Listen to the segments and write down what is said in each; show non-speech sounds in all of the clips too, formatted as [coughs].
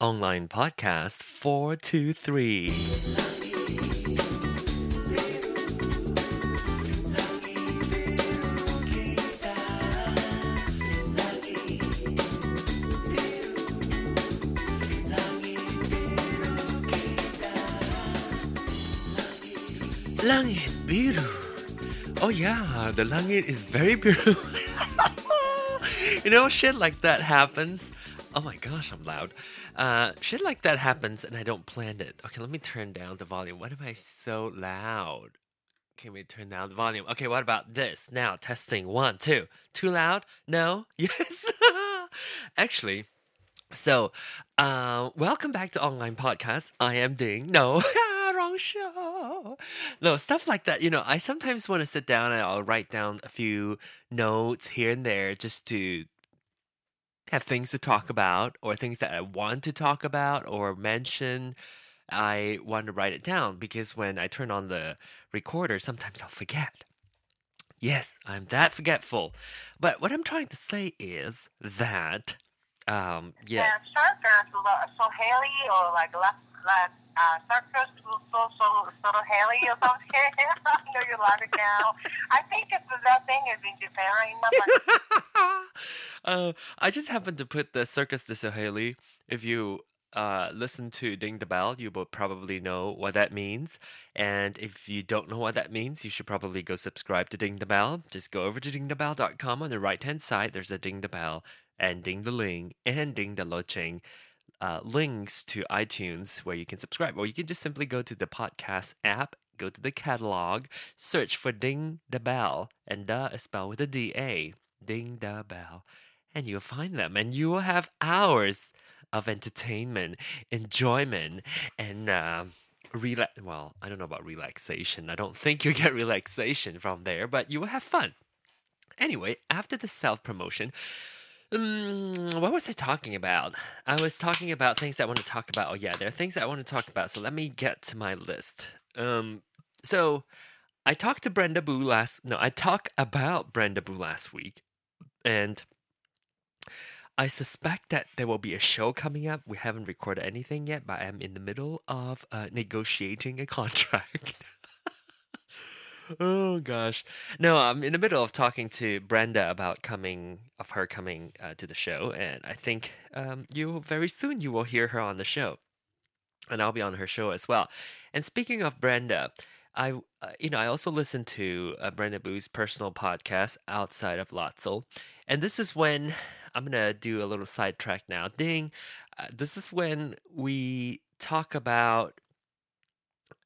online podcast 423. Langit biru. Oh yeah, the langit is very biru. [laughs] you know, shit like that happens. Oh my gosh, I'm loud. Uh, shit like that happens, and I don't plan it. Okay, let me turn down the volume. What am I so loud? Can we turn down the volume? Okay, what about this? Now, testing one, two. Too loud? No? [laughs] Yes? [laughs] Actually, so, uh, welcome back to Online Podcast. I am Ding. No, [laughs] wrong show. No, stuff like that. You know, I sometimes want to sit down and I'll write down a few notes here and there just to have things to talk about or things that I want to talk about or mention. I want to write it down because when I turn on the recorder, sometimes I'll forget. Yes, I'm that forgetful. But what I'm trying to say is that, um, yes. Circus, lo- so Haley or like left, left, uh, circus, so, so, so, so Haley or something. I know you're laughing now. I think it's that thing is in Japan uh, I just happened to put the Circus de Sohaili. If you uh, listen to Ding the Bell, you will probably know what that means. And if you don't know what that means, you should probably go subscribe to Ding the Bell. Just go over to dingthebell.com. On the right hand side, there's a Ding the Bell and Ding the Ling and Ding the Loching uh, links to iTunes where you can subscribe. Or you can just simply go to the podcast app, go to the catalog, search for Ding the Bell, and the is spelled with a D A. Ding the Bell. And you'll find them, and you will have hours of entertainment, enjoyment, and uh, relax. Well, I don't know about relaxation. I don't think you get [laughs] relaxation from there, but you will have fun. Anyway, after the self promotion, um, what was I talking about? I was talking about things I want to talk about. Oh yeah, there are things I want to talk about. So let me get to my list. Um, so I talked to Brenda Boo last. No, I talked about Brenda Boo last week, and I suspect that there will be a show coming up. We haven't recorded anything yet, but I'm in the middle of uh, negotiating a [laughs] contract. Oh gosh, no, I'm in the middle of talking to Brenda about coming of her coming uh, to the show, and I think um, you very soon you will hear her on the show, and I'll be on her show as well. And speaking of Brenda. I, uh, you know, I also listen to uh, Brenda Boo's personal podcast outside of Lotso, and this is when I'm gonna do a little sidetrack now. Ding, uh, this is when we talk about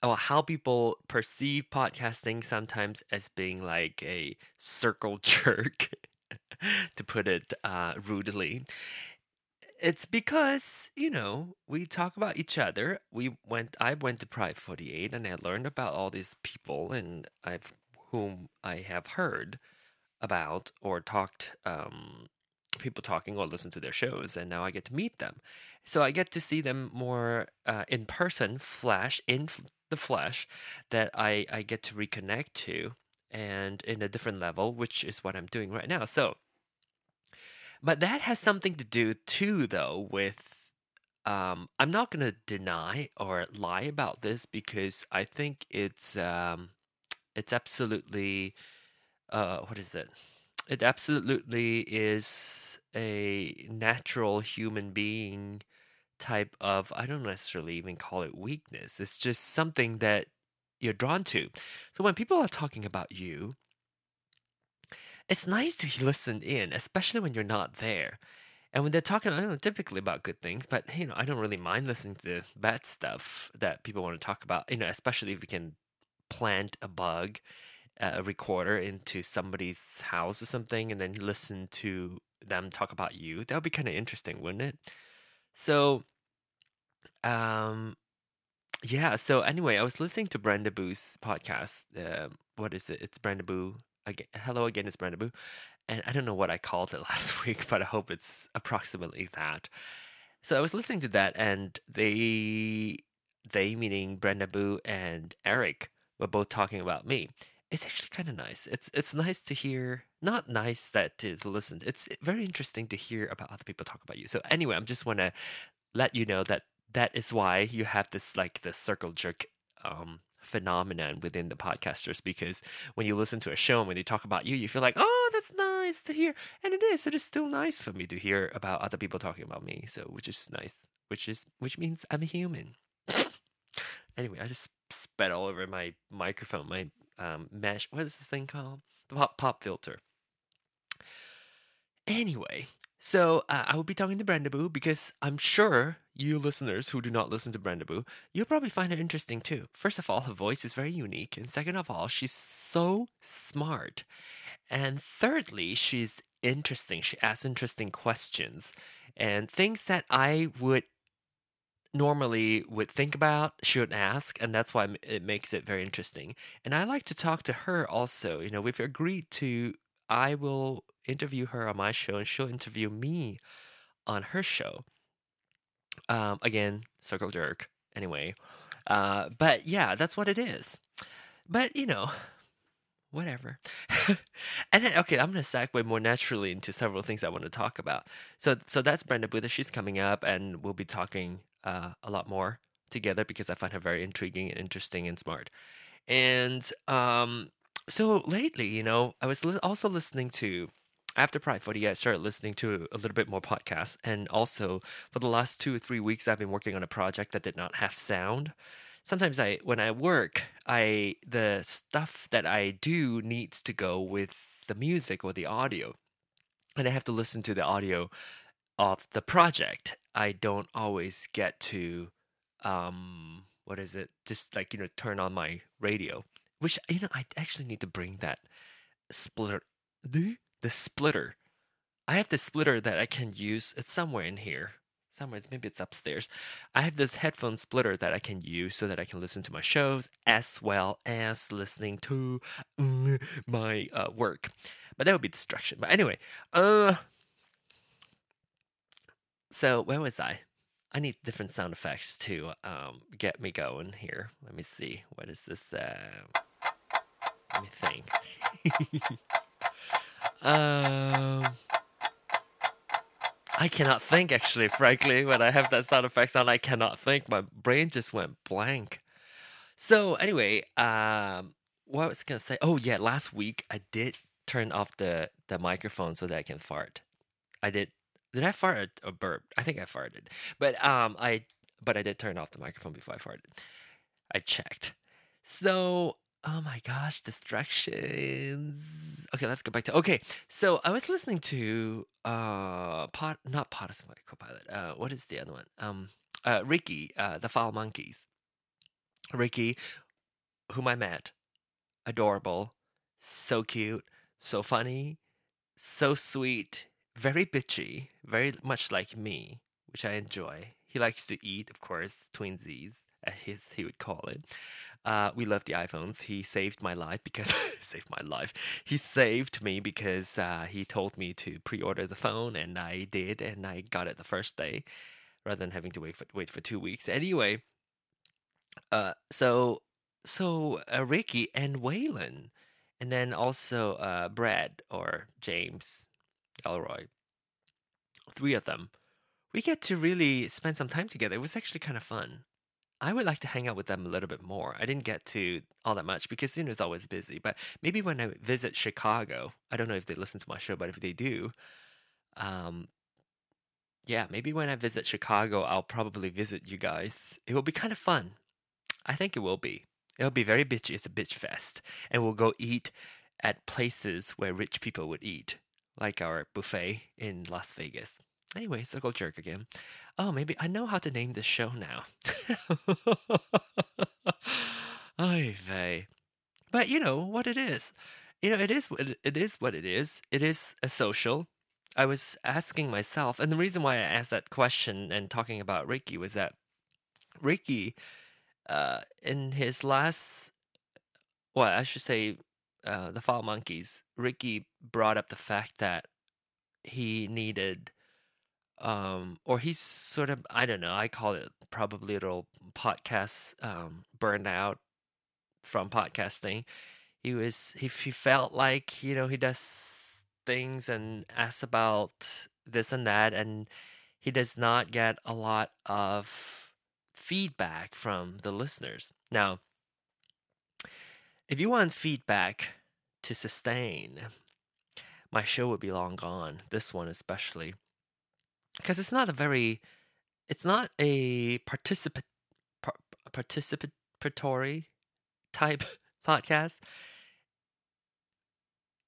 oh, how people perceive podcasting sometimes as being like a circle [laughs] jerk, to put it uh, rudely. It's because you know we talk about each other. We went. I went to Pride Forty Eight, and I learned about all these people, and I've whom I have heard about or talked um, people talking or listen to their shows, and now I get to meet them. So I get to see them more uh, in person, flash in the flesh, that I I get to reconnect to, and in a different level, which is what I'm doing right now. So, but that has something to do too, though, with. Um, I'm not gonna deny or lie about this because I think it's um, it's absolutely uh, what is it? It absolutely is a natural human being type of, I don't necessarily even call it weakness. It's just something that you're drawn to. So when people are talking about you, it's nice to listen in, especially when you're not there. And when they're talking, I don't know, typically about good things, but you know, I don't really mind listening to bad stuff that people want to talk about. You know, especially if we can plant a bug a recorder into somebody's house or something and then listen to them talk about you that would be kind of interesting wouldn't it? So um yeah so anyway i was listening to brenda boo's podcast uh, what is it? It's brenda boo again hello again it's brenda boo and i don't know what i called it [laughs] last week but i hope it's approximately that. So i was listening to that and they they meaning brenda boo and eric were both talking about me it's actually kind of nice. It's it's nice to hear. Not nice that to listen. It's very interesting to hear about other people talk about you. So anyway, I'm just want to let you know that that is why you have this like the circle jerk um, phenomenon within the podcasters because when you listen to a show and when they talk about you, you feel like, oh, that's nice to hear, and it is. It is still nice for me to hear about other people talking about me. So, which is nice, which is which means I'm a human. [coughs] anyway, I just spat all over my microphone, my um, mesh. What is this thing called? The pop pop filter. Anyway, so uh, I will be talking to Brenda Boo because I'm sure you listeners who do not listen to Brenda Boo, you'll probably find her interesting too. First of all, her voice is very unique, and second of all, she's so smart. And thirdly, she's interesting. She asks interesting questions and things that I would normally would think about, should ask, and that's why it makes it very interesting. And I like to talk to her also. You know, we've agreed to I will interview her on my show and she'll interview me on her show. Um, again, circle jerk. Anyway, uh, but yeah, that's what it is. But you know, whatever. [laughs] and then, okay, I'm gonna segue more naturally into several things I want to talk about. So, so that's Brenda Buddha. She's coming up, and we'll be talking uh, a lot more together because I find her very intriguing and interesting and smart. And um, so lately, you know, I was li- also listening to after Pride 40, I started listening to a little bit more podcasts. And also, for the last two or three weeks, I've been working on a project that did not have sound. Sometimes I, when I work, I the stuff that I do needs to go with the music or the audio, and I have to listen to the audio of the project. I don't always get to, um, what is it? Just like you know, turn on my radio, which you know, I actually need to bring that splitter the splitter. I have the splitter that I can use. It's somewhere in here. Somewhere, maybe it's upstairs. I have this headphone splitter that I can use so that I can listen to my shows as well as listening to my uh, work. But that would be distraction. But anyway, uh, so where was I? I need different sound effects to um, get me going here. Let me see. What is this? Uh, let me think. [laughs] Um, I cannot think actually, frankly, when I have that sound effects on, I cannot think. My brain just went blank. So anyway, um, what I was gonna say? Oh yeah, last week I did turn off the the microphone so that I can fart. I did. Did I fart or burp? I think I farted, but um, I but I did turn off the microphone before I farted. I checked. So Oh my gosh, distractions. Okay, let's go back to okay. So I was listening to uh pot not Copilot. Uh what is the other one? Um uh Ricky, uh the Foul Monkeys. Ricky, whom I met, adorable, so cute, so funny, so sweet, very bitchy, very much like me, which I enjoy. He likes to eat, of course, twinsies, as he would call it. Uh, we love the iPhones. He saved my life because [laughs] saved my life. He saved me because uh, he told me to pre-order the phone, and I did, and I got it the first day, rather than having to wait for wait for two weeks. Anyway, uh, so so uh, Ricky and Waylon, and then also uh, Brad or James Elroy, three of them. We get to really spend some time together. It was actually kind of fun. I would like to hang out with them a little bit more. I didn't get to all that much because know always busy. But maybe when I visit Chicago, I don't know if they listen to my show, but if they do, um, yeah, maybe when I visit Chicago, I'll probably visit you guys. It will be kind of fun. I think it will be. It'll be very bitchy. It's a bitch fest, and we'll go eat at places where rich people would eat, like our buffet in Las Vegas. Anyway, circle jerk again oh, maybe I know how to name this show now. [laughs] Ay vey. But you know what it is. You know, it is it is what it is. It is a social. I was asking myself, and the reason why I asked that question and talking about Ricky was that Ricky, uh, in his last, well, I should say, uh, the Fall Monkeys, Ricky brought up the fact that he needed um, or he's sort of I don't know. I call it probably a little podcast um, burned out from podcasting. He was he he felt like you know he does things and asks about this and that, and he does not get a lot of feedback from the listeners. Now, if you want feedback to sustain, my show would be long gone. This one especially, because it's not a very, it's not a par- participatory type [laughs] podcast.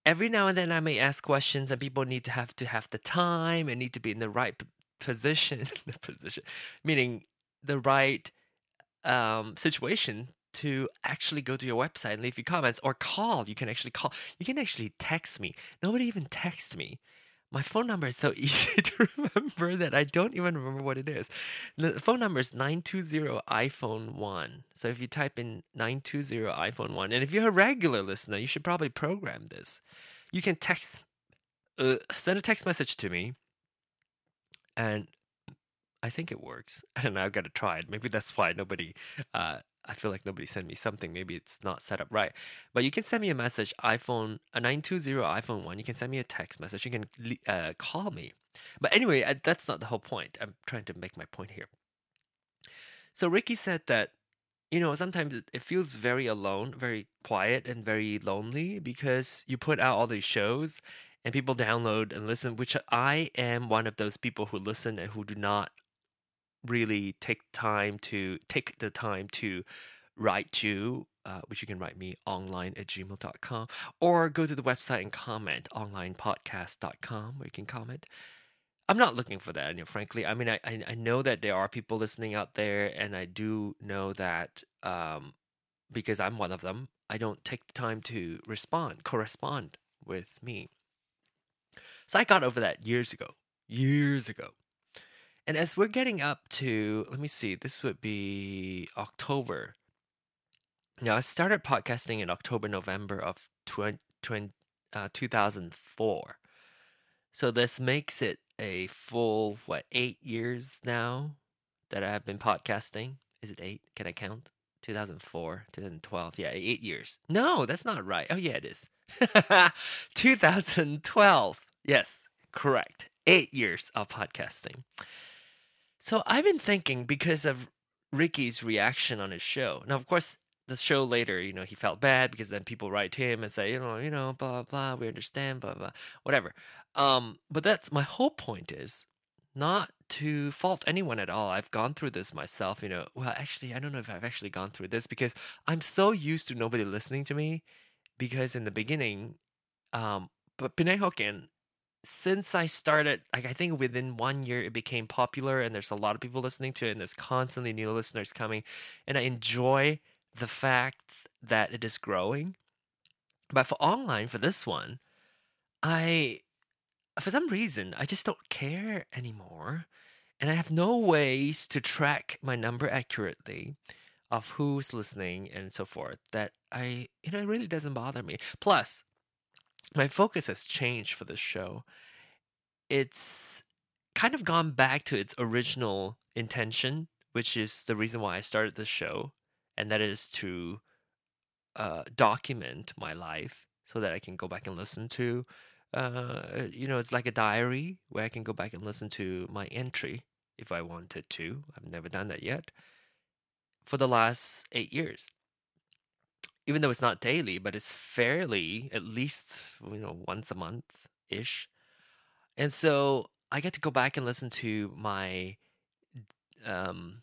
Every now and then, I may ask questions, and people need to have to have the time and need to be in the right position, [laughs] the position, meaning the right um, situation to actually go to your website and leave your comments or call. You can actually call. You can actually text me. Nobody even texts me. My phone number is so [laughs] easy to remember that I don't even remember what it is. The phone number is 920 iPhone 1. So if you type in 920 iPhone 1, and if you're a regular listener, you should probably program this. You can text, uh, send a text message to me, and I think it works. I don't know. I've got to try it. Maybe that's why nobody uh, I feel like nobody sent me something. Maybe it's not set up right. But you can send me a message, iPhone, a 920 iPhone 1. You can send me a text message. You can uh, call me. But anyway, that's not the whole point. I'm trying to make my point here. So Ricky said that, you know, sometimes it feels very alone, very quiet, and very lonely because you put out all these shows and people download and listen, which I am one of those people who listen and who do not really take time to take the time to write you uh, which you can write me online at gmail.com or go to the website and comment onlinepodcast.com where you can comment. I'm not looking for that you know frankly. I mean I, I know that there are people listening out there and i do know that um, because i'm one of them i don't take the time to respond correspond with me. So i got over that years ago years ago and as we're getting up to, let me see, this would be October. Now, I started podcasting in October, November of 20, 20, uh, 2004. So this makes it a full, what, eight years now that I have been podcasting. Is it eight? Can I count? 2004, 2012. Yeah, eight years. No, that's not right. Oh, yeah, it is. [laughs] 2012. Yes, correct. Eight years of podcasting. So I've been thinking because of Ricky's reaction on his show. Now, of course, the show later, you know, he felt bad because then people write to him and say, you know, you know, blah blah, we understand, blah blah, whatever. Um, but that's my whole point is not to fault anyone at all. I've gone through this myself, you know. Well, actually, I don't know if I've actually gone through this because I'm so used to nobody listening to me because in the beginning, um, but Penang Hokkien, since I started, like I think within one year it became popular and there's a lot of people listening to it and there's constantly new listeners coming. And I enjoy the fact that it is growing. But for online, for this one, I, for some reason, I just don't care anymore. And I have no ways to track my number accurately of who's listening and so forth that I, you know, it really doesn't bother me. Plus, my focus has changed for this show. It's kind of gone back to its original intention, which is the reason why I started this show, and that is to uh, document my life so that I can go back and listen to. Uh, you know, it's like a diary where I can go back and listen to my entry if I wanted to. I've never done that yet. For the last eight years even though it's not daily, but it's fairly at least you know once a month ish. And so I get to go back and listen to my um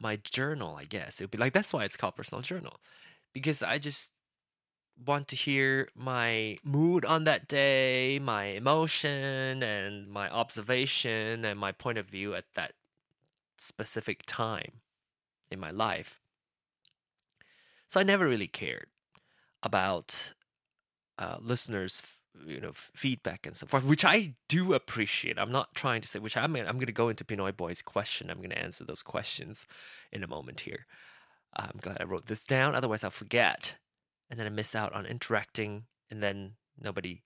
my journal, I guess. It would be like that's why it's called personal journal. Because I just want to hear my mood on that day, my emotion and my observation and my point of view at that specific time in my life. So I never really cared about uh, listeners, you know, feedback and so forth, which I do appreciate. I'm not trying to say which I mean. I'm going to go into Pinoy Boy's question. I'm going to answer those questions in a moment here. I'm glad I wrote this down. Otherwise, I'll forget, and then I miss out on interacting, and then nobody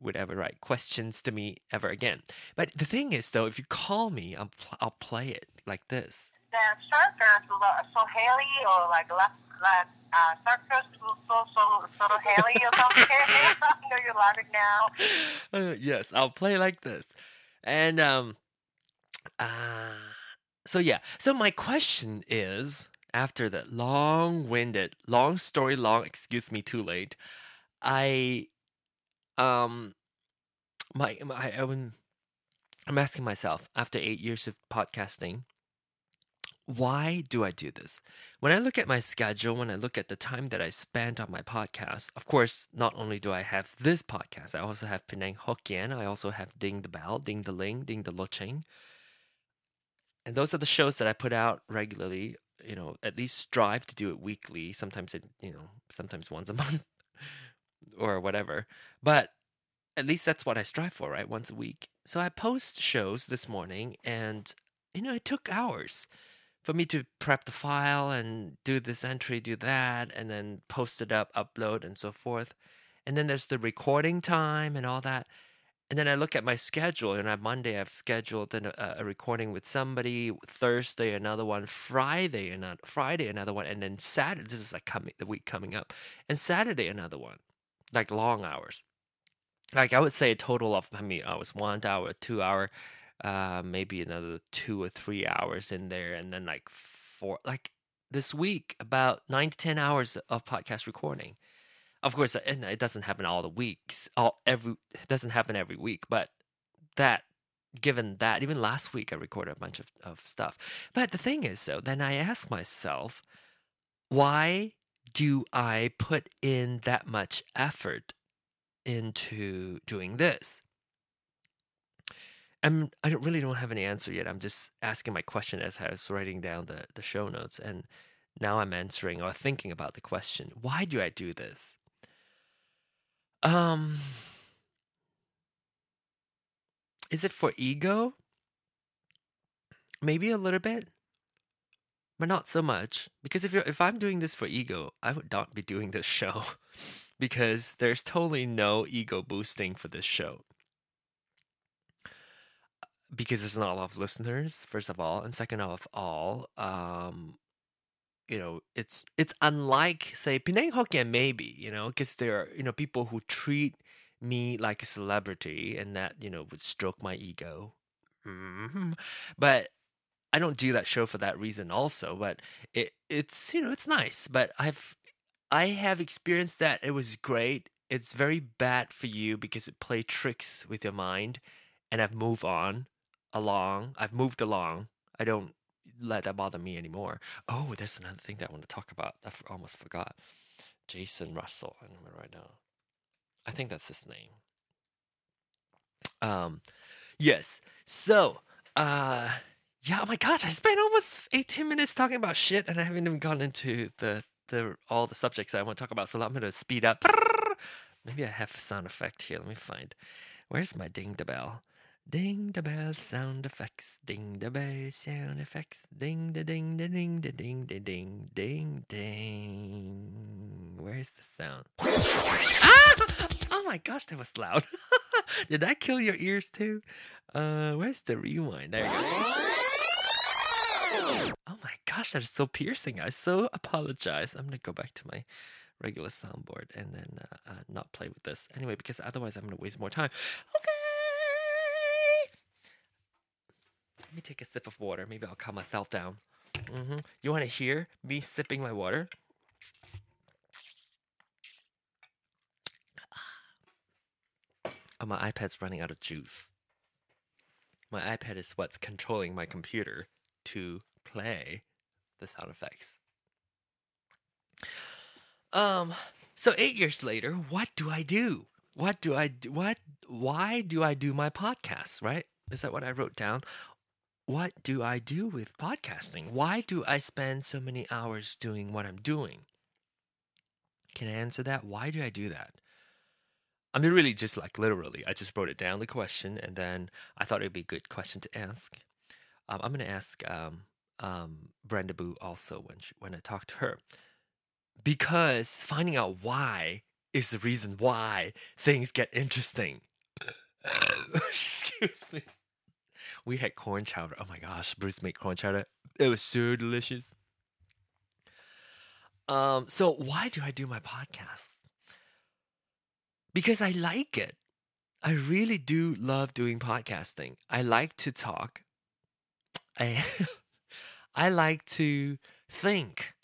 would ever write questions to me ever again. But the thing is, though, if you call me, I'll, pl- I'll play it like this. The circus, so Haley or like last like uh, circus so so of Haley or something. [laughs] I know you're laughing now. Uh, [laughs] yes, I'll play like this, and um, Uh, so yeah. So my question is, after that long-winded, long story, long excuse me, too late. I, um, my, my I, I'm asking myself after eight years of podcasting, why do I do this? When I look at my schedule, when I look at the time that I spend on my podcast, of course, not only do I have this podcast, I also have Penang Hokkien, I also have Ding the Bell, Ding the Ling, Ding the Loching. And those are the shows that I put out regularly, you know, at least strive to do it weekly, sometimes it, you know, sometimes once a [laughs] month or whatever. But at least that's what I strive for, right? Once a week. So I post shows this morning and you know, it took hours for me to prep the file and do this entry, do that, and then post it up, upload, and so forth. And then there's the recording time and all that. And then I look at my schedule, and on Monday I've scheduled an, a, a recording with somebody. Thursday another one. Friday another. Friday another one, and then Saturday. This is like coming the week coming up, and Saturday another one, like long hours. Like I would say a total of I mean I was one hour, two hour, uh, maybe another two or three hours in there, and then like four, like this week, about nine to ten hours of podcast recording. Of course, and it doesn't happen all the weeks, all every it doesn't happen every week, but that given that even last week I recorded a bunch of, of stuff. But the thing is though, then I ask myself, why do I put in that much effort into doing this? I'm I don't really don't have any answer yet. I'm just asking my question as I was writing down the, the show notes and now I'm answering or thinking about the question. Why do I do this? Um is it for ego? Maybe a little bit. But not so much. Because if you're if I'm doing this for ego, I would not be doing this show. [laughs] because there's totally no ego boosting for this show because there's not a lot of listeners first of all and second of all um you know it's it's unlike say penang hokkien maybe you know because there are you know people who treat me like a celebrity and that you know would stroke my ego. Mm-hmm. but i don't do that show for that reason also but it it's you know it's nice but i've i have experienced that it was great. It's very bad for you because it play tricks with your mind and i've moved on along. I've moved along. I don't let that bother me anymore. Oh, there's another thing that I want to talk about. I almost forgot. Jason Russell. I remember right now. I think that's his name. Um, yes. So, uh, yeah. Oh my gosh, I spent almost 18 minutes talking about shit, and I haven't even gone into the the all the subjects I want to talk about. So I'm gonna speed up. Maybe I have a sound effect here. Let me find. Where's my ding the bell? Ding the bell sound effects, ding the bell sound effects, ding the ding the ding the ding the ding ding ding. Where's the sound? ah! Oh my gosh, that was loud. [laughs] Did that kill your ears too? Uh, where's the rewind? There you go. Oh my gosh, that is so piercing. I so apologize. I'm gonna go back to my regular soundboard and then uh, uh, not play with this anyway because otherwise I'm gonna waste more time. Okay. Me take a sip of water. Maybe I'll calm myself down. Mm-hmm. You want to hear me sipping my water? Oh, my iPad's running out of juice. My iPad is what's controlling my computer to play the sound effects. Um, so eight years later, what do I do? What do I do? What? Why do I do my podcast? Right? Is that what I wrote down? What do I do with podcasting? Why do I spend so many hours doing what I'm doing? Can I answer that? Why do I do that? I mean, really, just like literally, I just wrote it down the question, and then I thought it'd be a good question to ask. Um, I'm going to ask um, um, Brenda Boo also when she, when I talk to her, because finding out why is the reason why things get interesting. [laughs] Excuse me we had corn chowder. Oh my gosh, Bruce made corn chowder. It was so delicious. Um, so why do I do my podcast? Because I like it. I really do love doing podcasting. I like to talk. I [laughs] I like to think.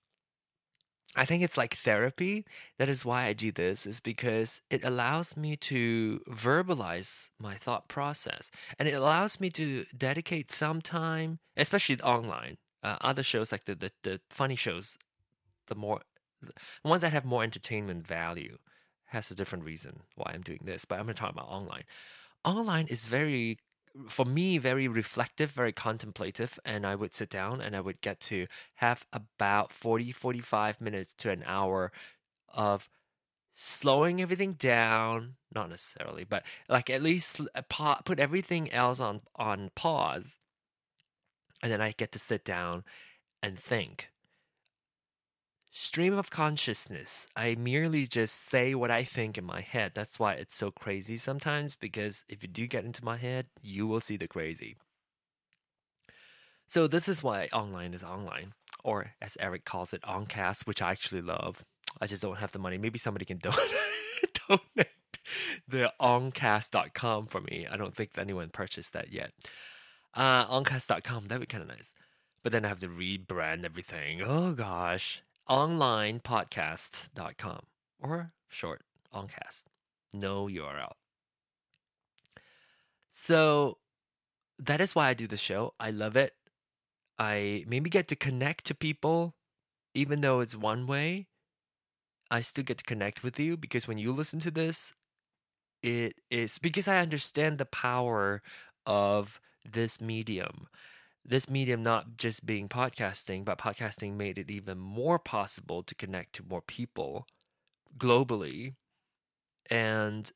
I think it's like therapy. That is why I do this, is because it allows me to verbalize my thought process. And it allows me to dedicate some time, especially online. Uh, other shows like the, the, the funny shows, the more the ones that have more entertainment value has a different reason why I'm doing this. But I'm gonna talk about online. Online is very for me very reflective very contemplative and i would sit down and i would get to have about 40 45 minutes to an hour of slowing everything down not necessarily but like at least uh, put everything else on on pause and then i get to sit down and think stream of consciousness. I merely just say what I think in my head. That's why it's so crazy sometimes, because if you do get into my head, you will see the crazy. So, this is why online is online, or as Eric calls it, oncast, which I actually love. I just don't have the money. Maybe somebody can [laughs] donate, donate the oncast.com for me. I don't think anyone purchased that yet. Uh, oncast.com, that'd be kind of nice. But then I have to rebrand everything. Oh gosh onlinepodcast.com or short oncast. No URL. So that is why I do the show. I love it. I maybe get to connect to people, even though it's one way. I still get to connect with you because when you listen to this, it is because I understand the power of this medium this medium not just being podcasting, but podcasting made it even more possible to connect to more people globally. And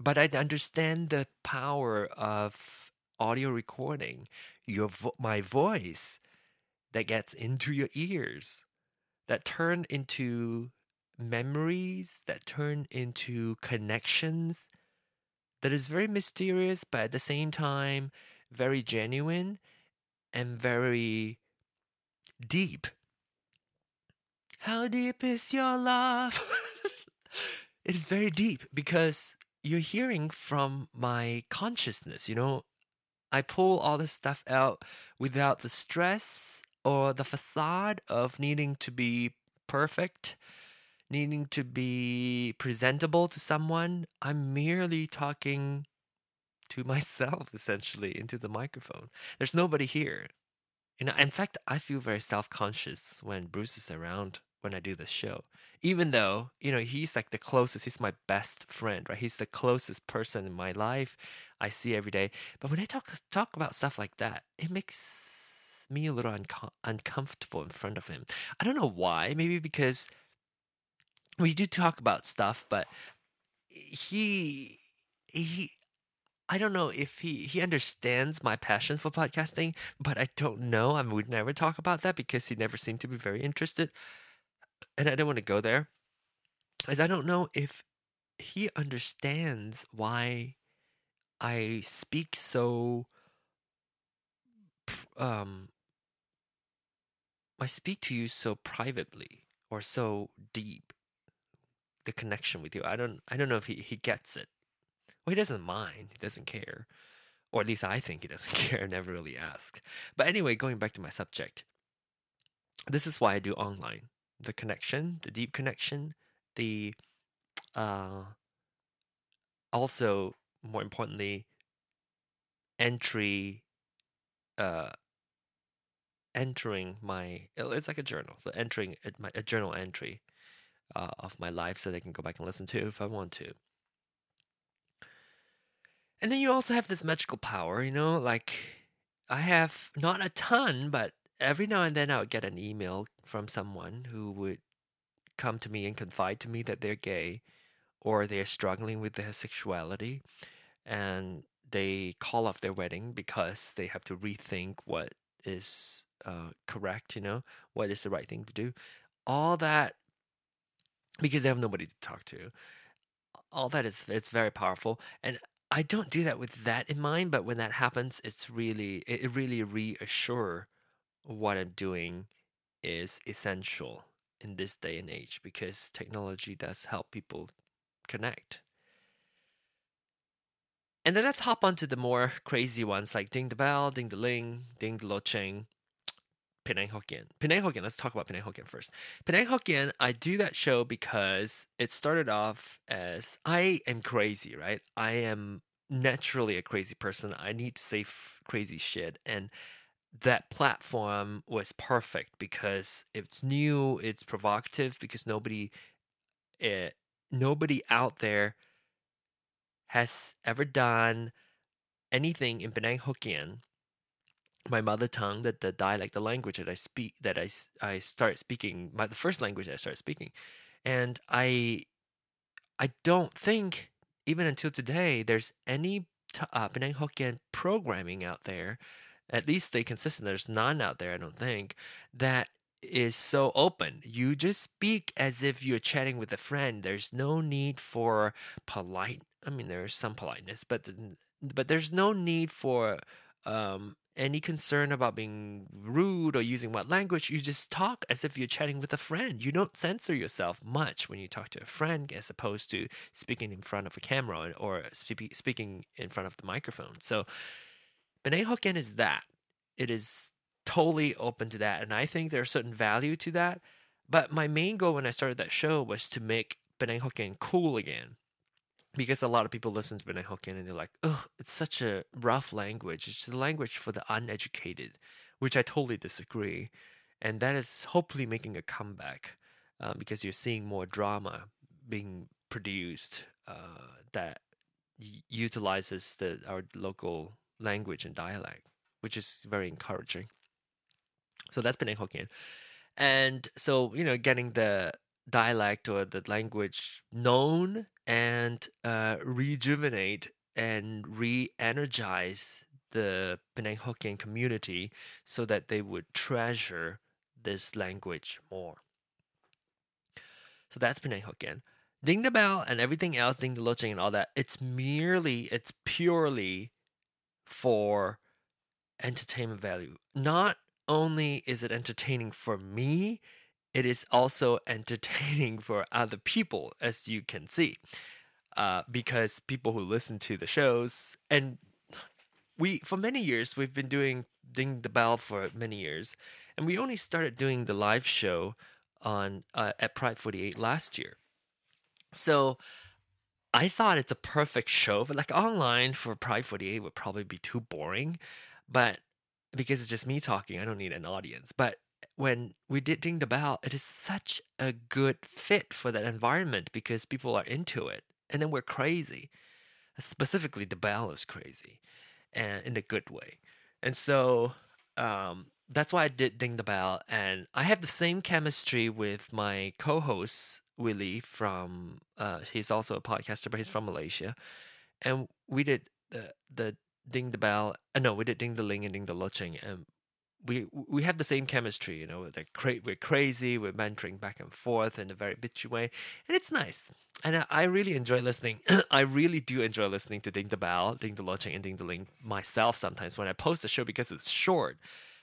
but I understand the power of audio recording, your vo- my voice that gets into your ears, that turn into memories, that turn into connections that is very mysterious, but at the same time very genuine and very deep. How deep is your love? [laughs] it is very deep because you're hearing from my consciousness, you know. I pull all this stuff out without the stress or the facade of needing to be perfect, needing to be presentable to someone. I'm merely talking to myself essentially into the microphone. There's nobody here. You know, in fact, I feel very self-conscious when Bruce is around when I do this show. Even though, you know, he's like the closest, he's my best friend, right? He's the closest person in my life I see every day. But when I talk talk about stuff like that, it makes me a little unco- uncomfortable in front of him. I don't know why. Maybe because we do talk about stuff, but he he I don't know if he he understands my passion for podcasting, but I don't know. I we'd never talk about that because he never seemed to be very interested, and I don't want to go there, as I don't know if he understands why I speak so. Um, I speak to you so privately or so deep. The connection with you, I don't, I don't know if he he gets it. Well, he doesn't mind. He doesn't care. Or at least I think he doesn't [laughs] care. Never really ask. But anyway, going back to my subject. This is why I do online. The connection, the deep connection, the uh also more importantly entry uh entering my it's like a journal so entering a, my, a journal entry uh, of my life so they can go back and listen to if i want to and then you also have this magical power, you know, like I have not a ton, but every now and then I would get an email from someone who would come to me and confide to me that they're gay or they're struggling with their sexuality and they call off their wedding because they have to rethink what is uh, correct, you know, what is the right thing to do. All that because they have nobody to talk to. All that is it's very powerful. And I don't do that with that in mind, but when that happens, it's really it really reassure what I'm doing is essential in this day and age because technology does help people connect. and then let's hop on to the more crazy ones like Ding the Bell, Ding the Ling, Ding the Lo Ching, Penang Hokkien. Penang Hokkien, let's talk about Penang Hokkien first. Penang Hokkien, I do that show because it started off as I am crazy, right? I am naturally a crazy person. I need to say f- crazy shit. And that platform was perfect because it's new, it's provocative because nobody it, nobody out there has ever done anything in Penang Hokkien, my mother tongue, that the dialect, the language that I speak, that I, I start speaking, my the first language I started speaking, and I I don't think even until today there's any uh, Penang Hokkien programming out there. At least stay consistent. There's none out there, I don't think, that is so open. You just speak as if you're chatting with a friend. There's no need for polite. I mean, there's some politeness, but but there's no need for um, any concern about being rude or using what language. You just talk as if you're chatting with a friend. You don't censor yourself much when you talk to a friend, as opposed to speaking in front of a camera or speaking in front of the microphone. So, Penang Hokkien is that. It is totally open to that. And I think there's certain value to that. But my main goal when I started that show was to make Penang Hokkien cool again. Because a lot of people listen to Penang Hokkien and they're like, oh, it's such a rough language. It's a language for the uneducated, which I totally disagree. And that is hopefully making a comeback uh, because you're seeing more drama being produced uh, that utilizes the our local language and dialect, which is very encouraging. So that's Penang Hokkien. And so, you know, getting the dialect or the language known and uh, rejuvenate and re energize the Penang Hokkien community so that they would treasure this language more. So that's Penang Hokkien. Ding the bell and everything else, ding the loching and all that, it's merely, it's purely for entertainment value, not only is it entertaining for me, it is also entertaining [laughs] for other people, as you can see. Uh, because people who listen to the shows, and we, for many years, we've been doing Ding the Bell for many years, and we only started doing the live show on uh, at Pride 48 last year. So I thought it's a perfect show, but like online for Pride 48 would probably be too boring. But because it's just me talking. I don't need an audience. But when we did Ding the Bell, it is such a good fit for that environment because people are into it. And then we're crazy. Specifically, the bell is crazy and in a good way. And so um, that's why I did Ding the Bell. And I have the same chemistry with my co host, Willie, from, uh, he's also a podcaster, but he's from Malaysia. And we did the, the ding the bell. Uh, no, we did ding the ling and ding the loching, and we we have the same chemistry. You know, we're, cra- we're crazy. We're mentoring back and forth in a very bitchy way, and it's nice. And I, I really enjoy listening. [clears throat] I really do enjoy listening to ding the bell, ding the loching, and ding the ling myself. Sometimes when I post the show because it's short.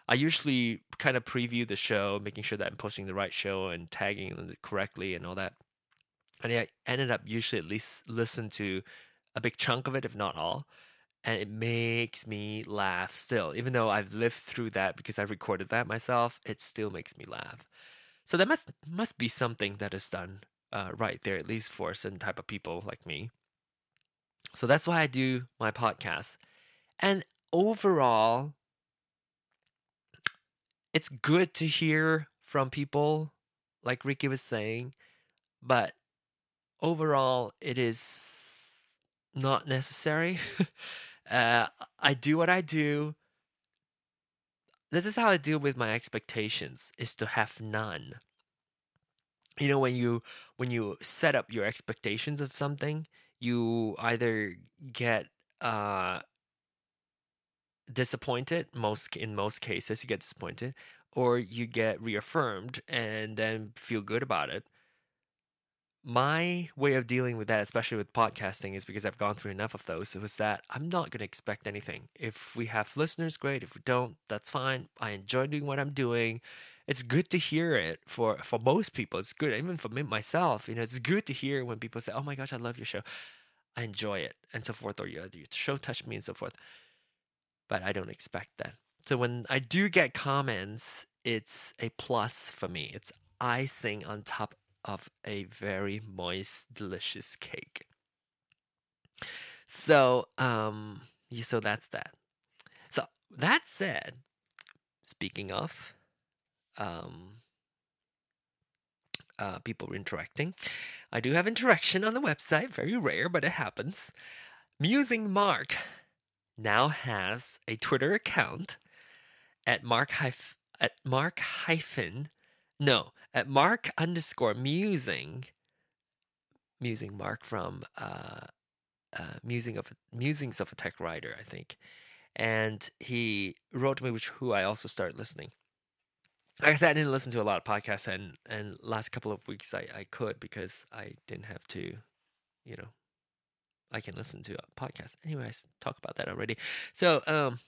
I usually kind of preview the show, making sure that I'm posting the right show and tagging it correctly and all that. And I ended up usually at least listen to a big chunk of it, if not all and it makes me laugh still. Even though I've lived through that because I've recorded that myself, it still makes me laugh. So that must must be something that is done uh, right there, at least for certain type of people like me. So that's why I do my podcast. And overall, it's good to hear from people, like Ricky was saying, but overall, it is not necessary. [laughs] Uh, I do what I do. This is how I deal with my expectations: is to have none. You know, when you when you set up your expectations of something, you either get uh, disappointed. Most in most cases, you get disappointed, or you get reaffirmed and then feel good about it my way of dealing with that, especially with podcasting, is because I've gone through enough of those. It was that I'm not going to expect anything. If we have listeners, great. If we don't, that's fine. I enjoy doing what I'm doing. It's good to hear it for for most people. It's good, even for me myself. You know, it's good to hear when people say, "Oh my gosh, I love your show." I enjoy it and so forth, or your, your show touched me and so forth. But I don't expect that. So when I do get comments, it's a plus for me. It's icing on top of a very moist, delicious cake. So, um, so that's that. So that said, speaking of, um, uh, people interacting, I do have interaction on the website. Very rare, but it happens. Musing Mark now has a Twitter account at Mark hyph- at Mark hyphen no at Mark underscore musing musing Mark from uh, uh, musing of musings of a tech writer I think, and he wrote to me which who I also started listening. Like I said, I didn't listen to a lot of podcasts, and and last couple of weeks I I could because I didn't have to, you know, I can listen to a podcast. Anyways, talk about that already. So um,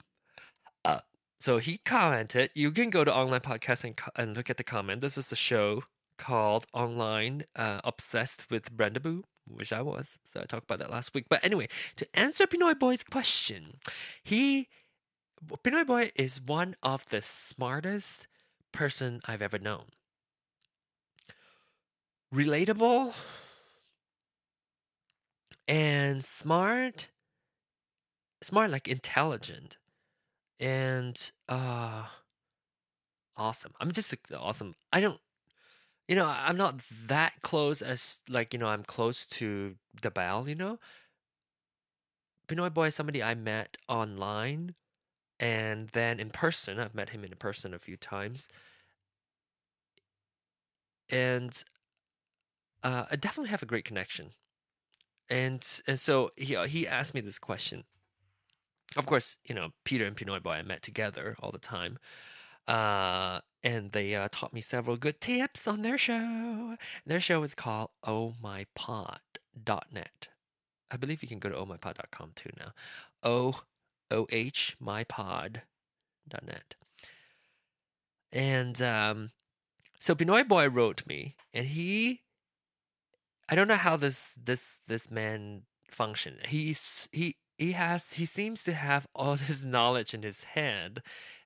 so he commented. You can go to online podcast and and look at the comment. This is the show called Online uh, Obsessed with Brenda Boo, which I was. So I talked about that last week. But anyway, to answer Pinoy Boy's question, he Pinoy Boy is one of the smartest person I've ever known. Relatable and smart, smart like intelligent and uh awesome. I'm just awesome. I don't you know, I'm not that close as like, you know, I'm close to the bell, you know. Pinoy Boy is somebody I met online and then in person. I've met him in person a few times. And uh, I definitely have a great connection. And and so he he asked me this question. Of course, you know Peter and Pinoy Boy I met together all the time, uh, and they uh, taught me several good tips on their show. Their show is called Oh My Pod.net. I believe you can go to ohmypod.com too now. O O H mypod.net. And um, so Pinoy Boy wrote me, and he I don't know how this this this man function. He's he he has he seems to have all [laughs] this knowledge in his head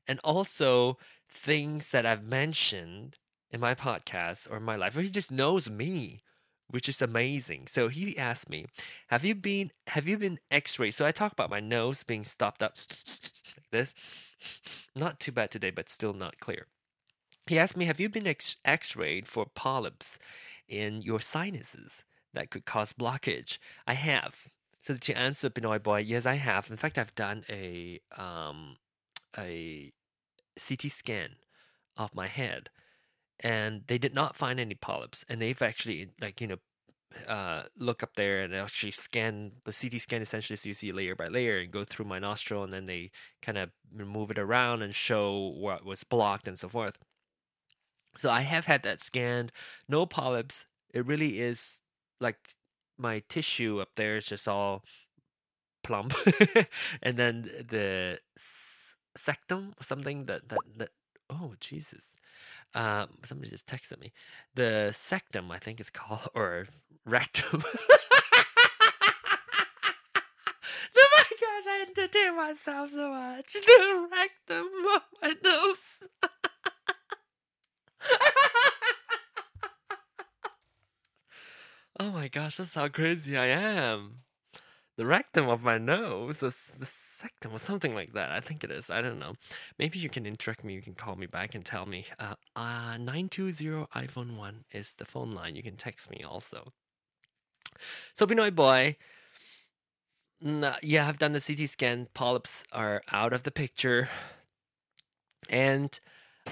and also things that I've mentioned in my podcast or in my life. He just knows me, which is amazing. So he asked me, "Have you been have you been x-rayed?" So I talk about my nose being stopped up [laughs] like this. Not too bad today, but still not clear. He asked me, "Have you been x-rayed for polyps?" in your sinuses that could cause blockage? I have. So to answer Pinoy Boy, yes, I have. In fact, I've done a um, a CT scan of my head, and they did not find any polyps. And they've actually like you know uh, look up there and actually scan the CT scan essentially so you see layer by layer and go through my nostril and then they kind of move it around and show what was blocked and so forth. So I have had that scanned, no polyps. It really is like my tissue up there is just all plump, [laughs] and then the sectum, something that that that. Oh Jesus! Um, somebody just texted me. The sectum, I think it's called, [laughs] or rectum. [laughs] oh my gosh, I entertain myself so much. The rectum of my nose. Oh my gosh, that's how crazy I am. The rectum of my nose, the, the sectum, or something like that. I think it is. I don't know. Maybe you can interact me. You can call me back and tell me. Uh, uh, 920 iPhone 1 is the phone line. You can text me also. So, Pinoy Boy, yeah, I've done the CT scan. Polyps are out of the picture. And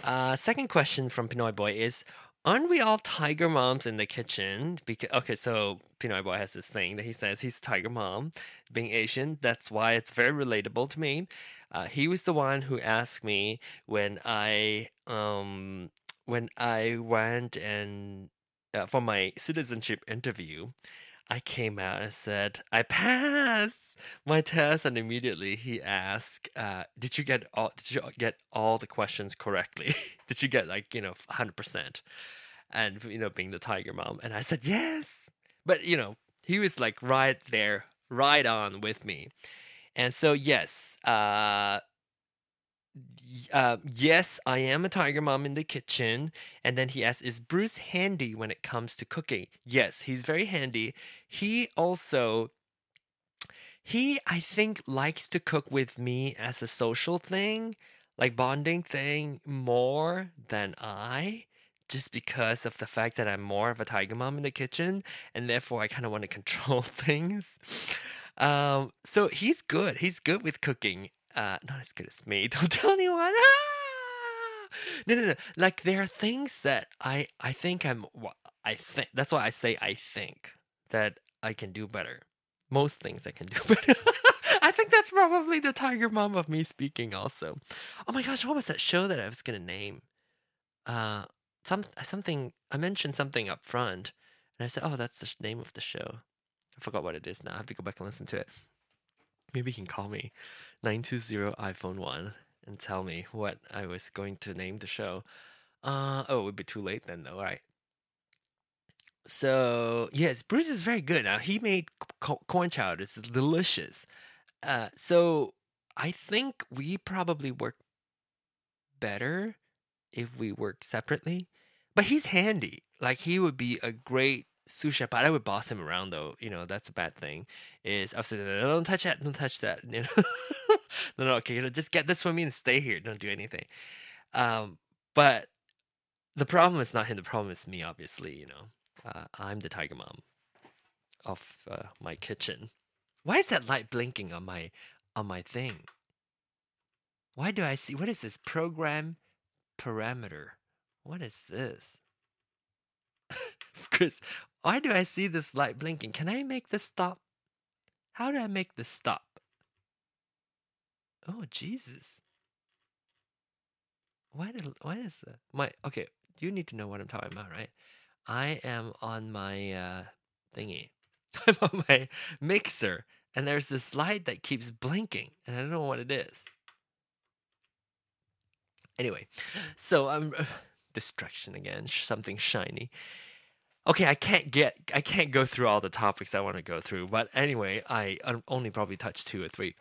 uh, second question from Pinoy Boy is Aren't we all tiger moms in the kitchen? Because okay, so Pinoy Boy has this thing that he says he's tiger mom, being Asian. That's why it's very relatable to me. Uh, he was the one who asked me when I um when I went and uh, for my citizenship interview, I came out and said I passed my test, and immediately he asked, uh, "Did you get all? Did you get all the questions correctly? [laughs] did you get like you know hundred percent?" And you know, being the tiger mom, and I said yes, but you know, he was like right there right on with me. And so, yes, uh, uh, yes, I am a tiger mom in the kitchen. And then he asks, Is Bruce handy when it comes to cooking? Yes, he's very handy. He also, he, I think, likes to cook with me as a social thing, like bonding thing, more than I. Just because of the fact that I'm more of a tiger mom in the kitchen, and therefore I kind of want to [laughs] control things. Um, so he's good. He's good with cooking. Uh, not as good as me. [laughs] Don't tell anyone. Ah! No, no, no. Like there are things that I I think I'm. I think that's why I say I think that I can do better. Most things I can do [laughs] better. I think that's probably the tiger mom of me speaking. Also, oh my gosh, what was that show that I was gonna name? Uh, some something I mentioned something up front, and I said, oh, that's the name of the show. I forgot what it is now. I have to go back and listen to it. Maybe you can call me 920 iPhone 1 and tell me what I was going to name the show. Uh, oh, it would be too late then, though, right? So, yes, Bruce is very good. Now, he made co- corn chowder. It's delicious. Uh, so, I think we probably work better if we work separately. But he's handy. Like, he would be a great sous chef, but I would boss him around though. You know, that's a bad thing. Is I no, no, don't touch that, don't touch that. [laughs] You know, no, no, okay, you know, just get this for me and stay here. Don't do anything. Um, but the problem is not him. The problem is me. Obviously, you know, uh, I'm the tiger mom of uh, my kitchen. Why is that light blinking on my on my thing? Why do I see? What is this program parameter? What is this? [laughs] Chris, why do I see this light blinking? Can I make this stop? How do I make this stop? Oh Jesus. Why did why is that? My okay, you need to know what I'm talking about, right? I am on my uh thingy. [laughs] I'm on my mixer and there's this light that keeps blinking and I don't know what it is. Anyway, so I'm uh, destruction again, something shiny okay, I can't get, I can't go through all the topics I want to go through. But anyway, I only probably touched two or three.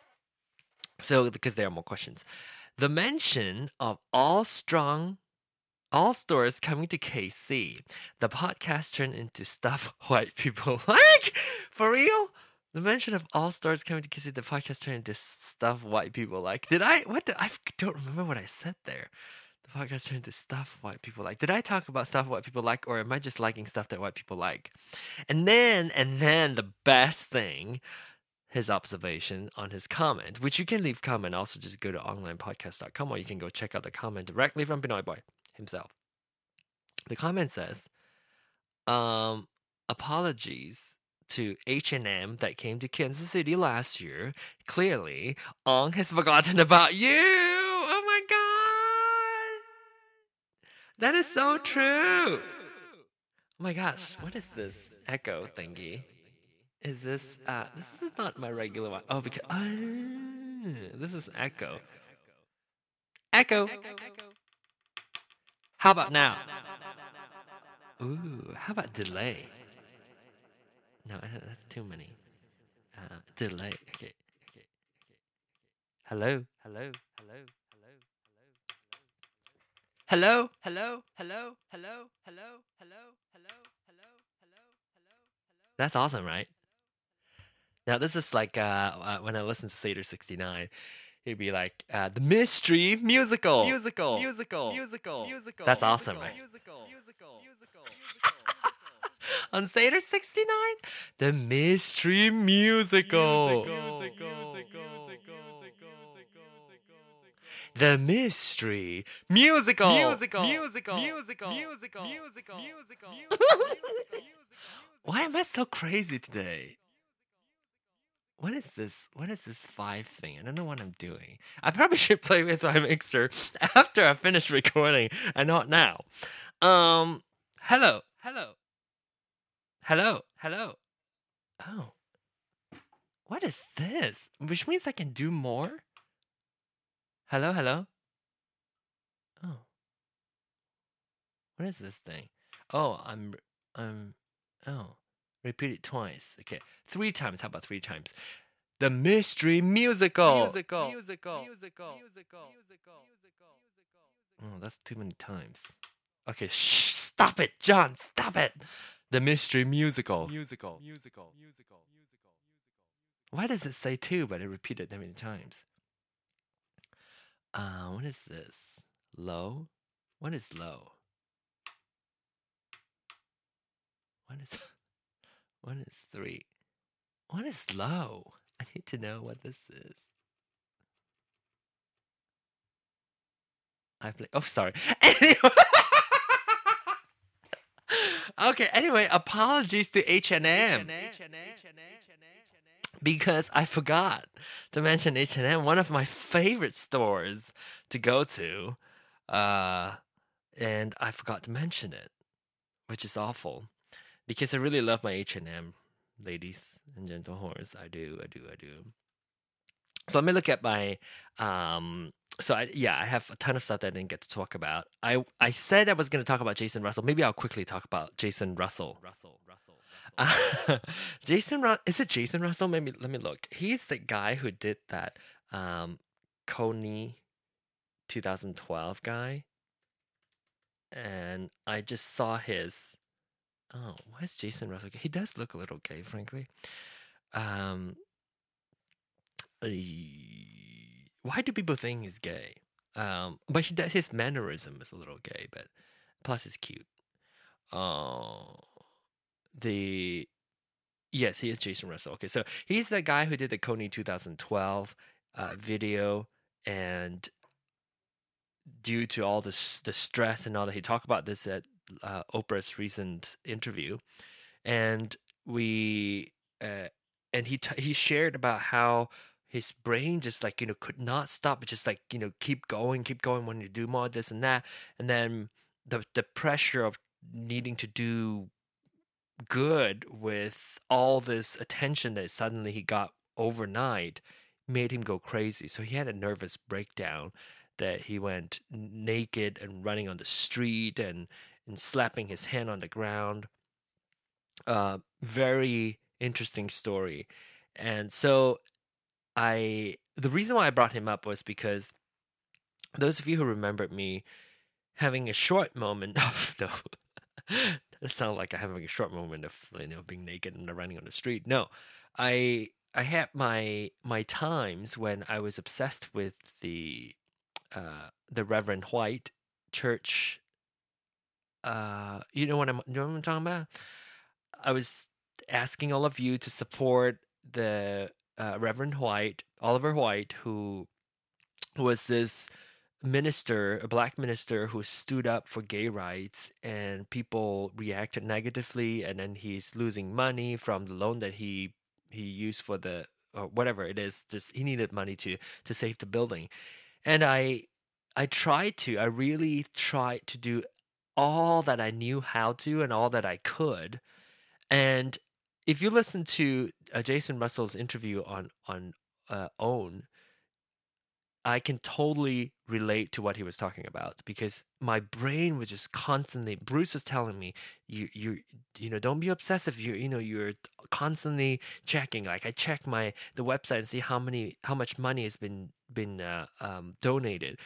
So because there are more questions, the mention of all strong, all stores coming to KC, the podcast turned into stuff [laughs] white people [laughs] like. For real? The mention of all stars coming to KC, the podcast turned into stuff white people like. Did I? What? I don't remember what I said there the podcast turned into stuff white people like. Did I talk about stuff white people like, or am I just liking stuff that white people like? And then, and then the best thing, his observation on his comment, which you can leave comment. Also, just go to onlinepodcast.com or you can go check out the comment directly from Pinoy Boy himself. The comment says, um, apologies to H&M that came to Kansas City last year. Clearly, Ong has [laughs] forgotten about you. Oh my god. That is so true. Oh my gosh, what is this echo thingy? Is this uh this is not my regular one. Oh because uh, this is echo. Echo. How about now? Ooh, how about delay? No, that's too many. Uh, delay. Okay, okay. Hello, hello, hello. Hello, hello, hello, hello, hello, hello, hello, hello, hello, hello, hello. That's awesome, right? Now this is like uh, uh when I listen to Seder 69, it'd be like uh, the mystery musical, musical, musical, musical, musical. That's awesome, right? Musical, musical, musical, On Seder 69, the mystery musical. musical, musical, musical the mystery musical musical musical musical musical musical musical why am i so crazy today what is this what is this five thing i don't know what i'm doing i probably [laughs] should play with my mixer after i finish recording and not now um hello hello hello hello oh what is this which means i can do more Hello, hello? Oh. What is this thing? Oh, I'm, I'm, oh. Repeat it twice. Okay, three times. How about three times? The Mystery Musical. Musical. Musical. Musical. Musical. Oh, that's too many times. Okay, shh, stop it, John. Stop it. The Mystery Musical. Musical. Musical. Musical. Musical. Why does it say two, but it repeated that many times? Uh, what is this? Low? What is low? What is what is three? One is low? I need to know what this is. I play. Oh, sorry. [laughs] Anyway. [laughs] okay. Anyway, apologies to H and M because I forgot to mention H and M, one of my favorite stores to go to, uh, and I forgot to mention it, which is awful because I really love my H and M, ladies and gentle horse. I do, I do, I do. So let me look at my um so I yeah, I have a ton of stuff that I didn't get to talk about. I I said I was going to talk about Jason Russell. Maybe I'll quickly talk about Jason Russell. Russell, Russell. Russell. Uh, [laughs] Jason Ru- is it Jason Russell? Maybe let me look. He's the guy who did that um Kony 2012 guy. And I just saw his Oh, why is Jason Russell gay? He does look a little gay, frankly. Um, why do people think he's gay? Um, but he does, his mannerism is a little gay, but plus he's cute. Oh, the yes, he is Jason Russell. Okay, so he's the guy who did the Kony 2012 uh, video, and due to all this the stress and all that, he talked about this at uh, Oprah's recent interview, and we uh, and he t- he shared about how his brain just like you know could not stop but just like you know keep going keep going when you do more this and that and then the the pressure of needing to do good with all this attention that suddenly he got overnight made him go crazy. So he had a nervous breakdown that he went naked and running on the street and and slapping his hand on the ground. Uh, very interesting story. And so I the reason why I brought him up was because those of you who remembered me having a short moment [laughs] of no it sounds like I'm having a short moment of you know being naked and running on the street. No. I I had my my times when I was obsessed with the uh, the Reverend White church uh, you know what I'm, you know what I'm talking about? I was asking all of you to support the uh, Reverend White, Oliver White, who was this minister, a black minister who stood up for gay rights, and people reacted negatively, and then he's losing money from the loan that he he used for the or whatever it is. Just he needed money to to save the building, and I I tried to, I really tried to do all that I knew how to and all that I could. And if you listen to uh, Jason Russell's interview on on uh, Own, I can totally relate to what he was talking about because my brain was just constantly. Bruce was telling me, "You, you, you know, don't be obsessive. You, you know, you're constantly checking. Like I check my the website and see how many, how much money has been been uh, um, donated."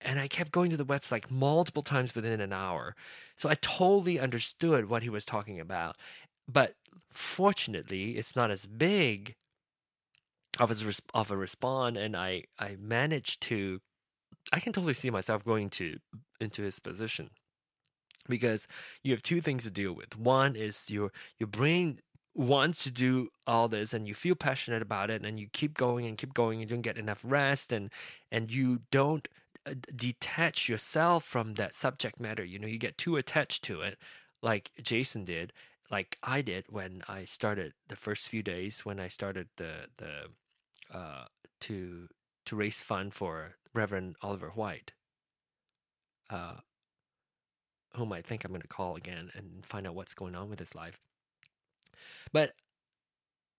And I kept going to the website like multiple times within an hour. So I totally understood what he was talking about. But fortunately, it's not as big of a, of a response, and I, I managed to. I can totally see myself going to into his position because you have two things to deal with. One is your your brain wants to do all this and you feel passionate about it and you keep going and keep going and you don't get enough rest and and you don't detach yourself from that subject matter. You know, you get too attached to it, like Jason did, like I did when I started the first few days when I started the the uh, to to raise fund for Reverend Oliver White, uh, whom I think I'm going to call again and find out what's going on with his life. But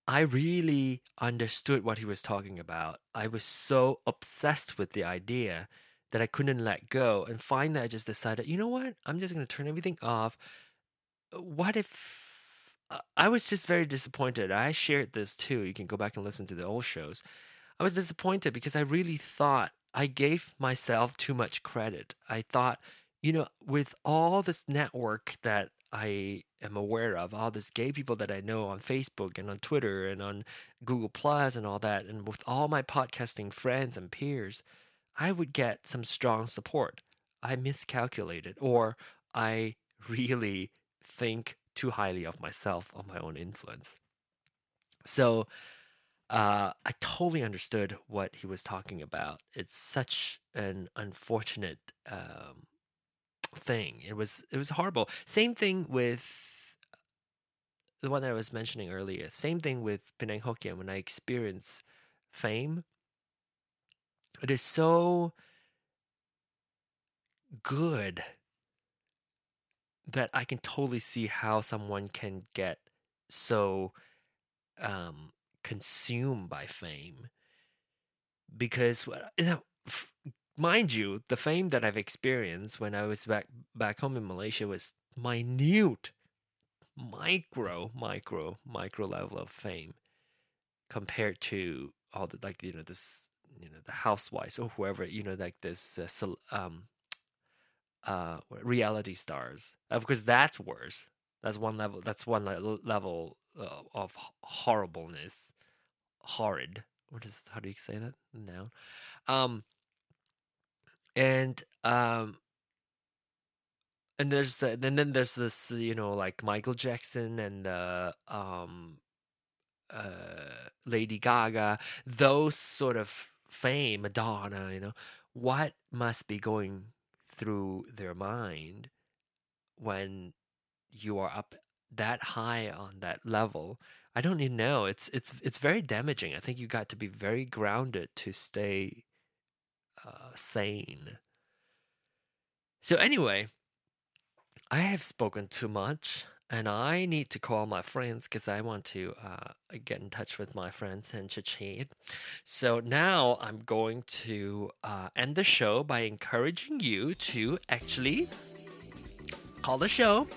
I really understood what he was talking about. I was so obsessed with the idea that I couldn't let go. And finally, I just decided, you know what? I'm just going to turn everything off. What if uh, I was just very disappointed. I shared this too. You can go back and listen to the old shows. I was disappointed because I really thought I gave myself too much credit. I thought, you know, with all this network that I am aware of, all these gay people that I know on Facebook and on Twitter and on Google Plus and all that, and with all my podcasting friends and peers, I would get some strong support. I miscalculated, or I really think too highly of myself, of my own influence. So uh, I totally understood what he was talking about. It's such an unfortunate um, thing. It was it was horrible. Same thing with the one that I was mentioning earlier. Same thing with Penang Hokkien when I experience fame. It is so good that I can totally see how someone can get so um, consumed by fame because you know, mind you, the fame that I've experienced when I was back back home in Malaysia was minute, micro, micro, micro level of fame compared to all the like you know this you know the housewives or whoever you know like this uh, um uh reality stars. Of course that's worse. That's one level that's one level uh, of horribleness. Horrid. What is how do you say that? Now um and um and there's uh, and then there's this you know like michael jackson and uh um uh lady gaga. Those sort of fame madonna you know what must be going through their mind when you are up that high on that level? I don't even know it's it's it's very damaging i think you got to be very grounded to stay uh, sane. So anyway i have spoken too much and I need to call my friends because I want to uh, get in touch with my friends and chit So now I'm going to uh, end the show by encouraging you to actually call the show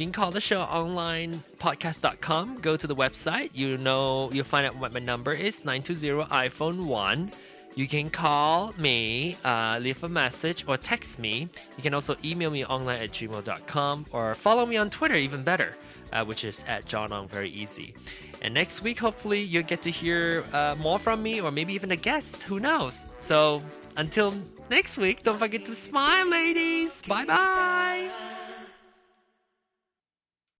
you can call the show online podcast.com. Go to the website. You know, you'll find out what my number is 920 iPhone 1. You can call me, uh, leave a message, or text me. You can also email me online at gmail.com or follow me on Twitter, even better, uh, which is at John Ong, very easy. And next week, hopefully, you'll get to hear uh, more from me or maybe even a guest. Who knows? So until next week, don't forget to smile, ladies. Bye bye.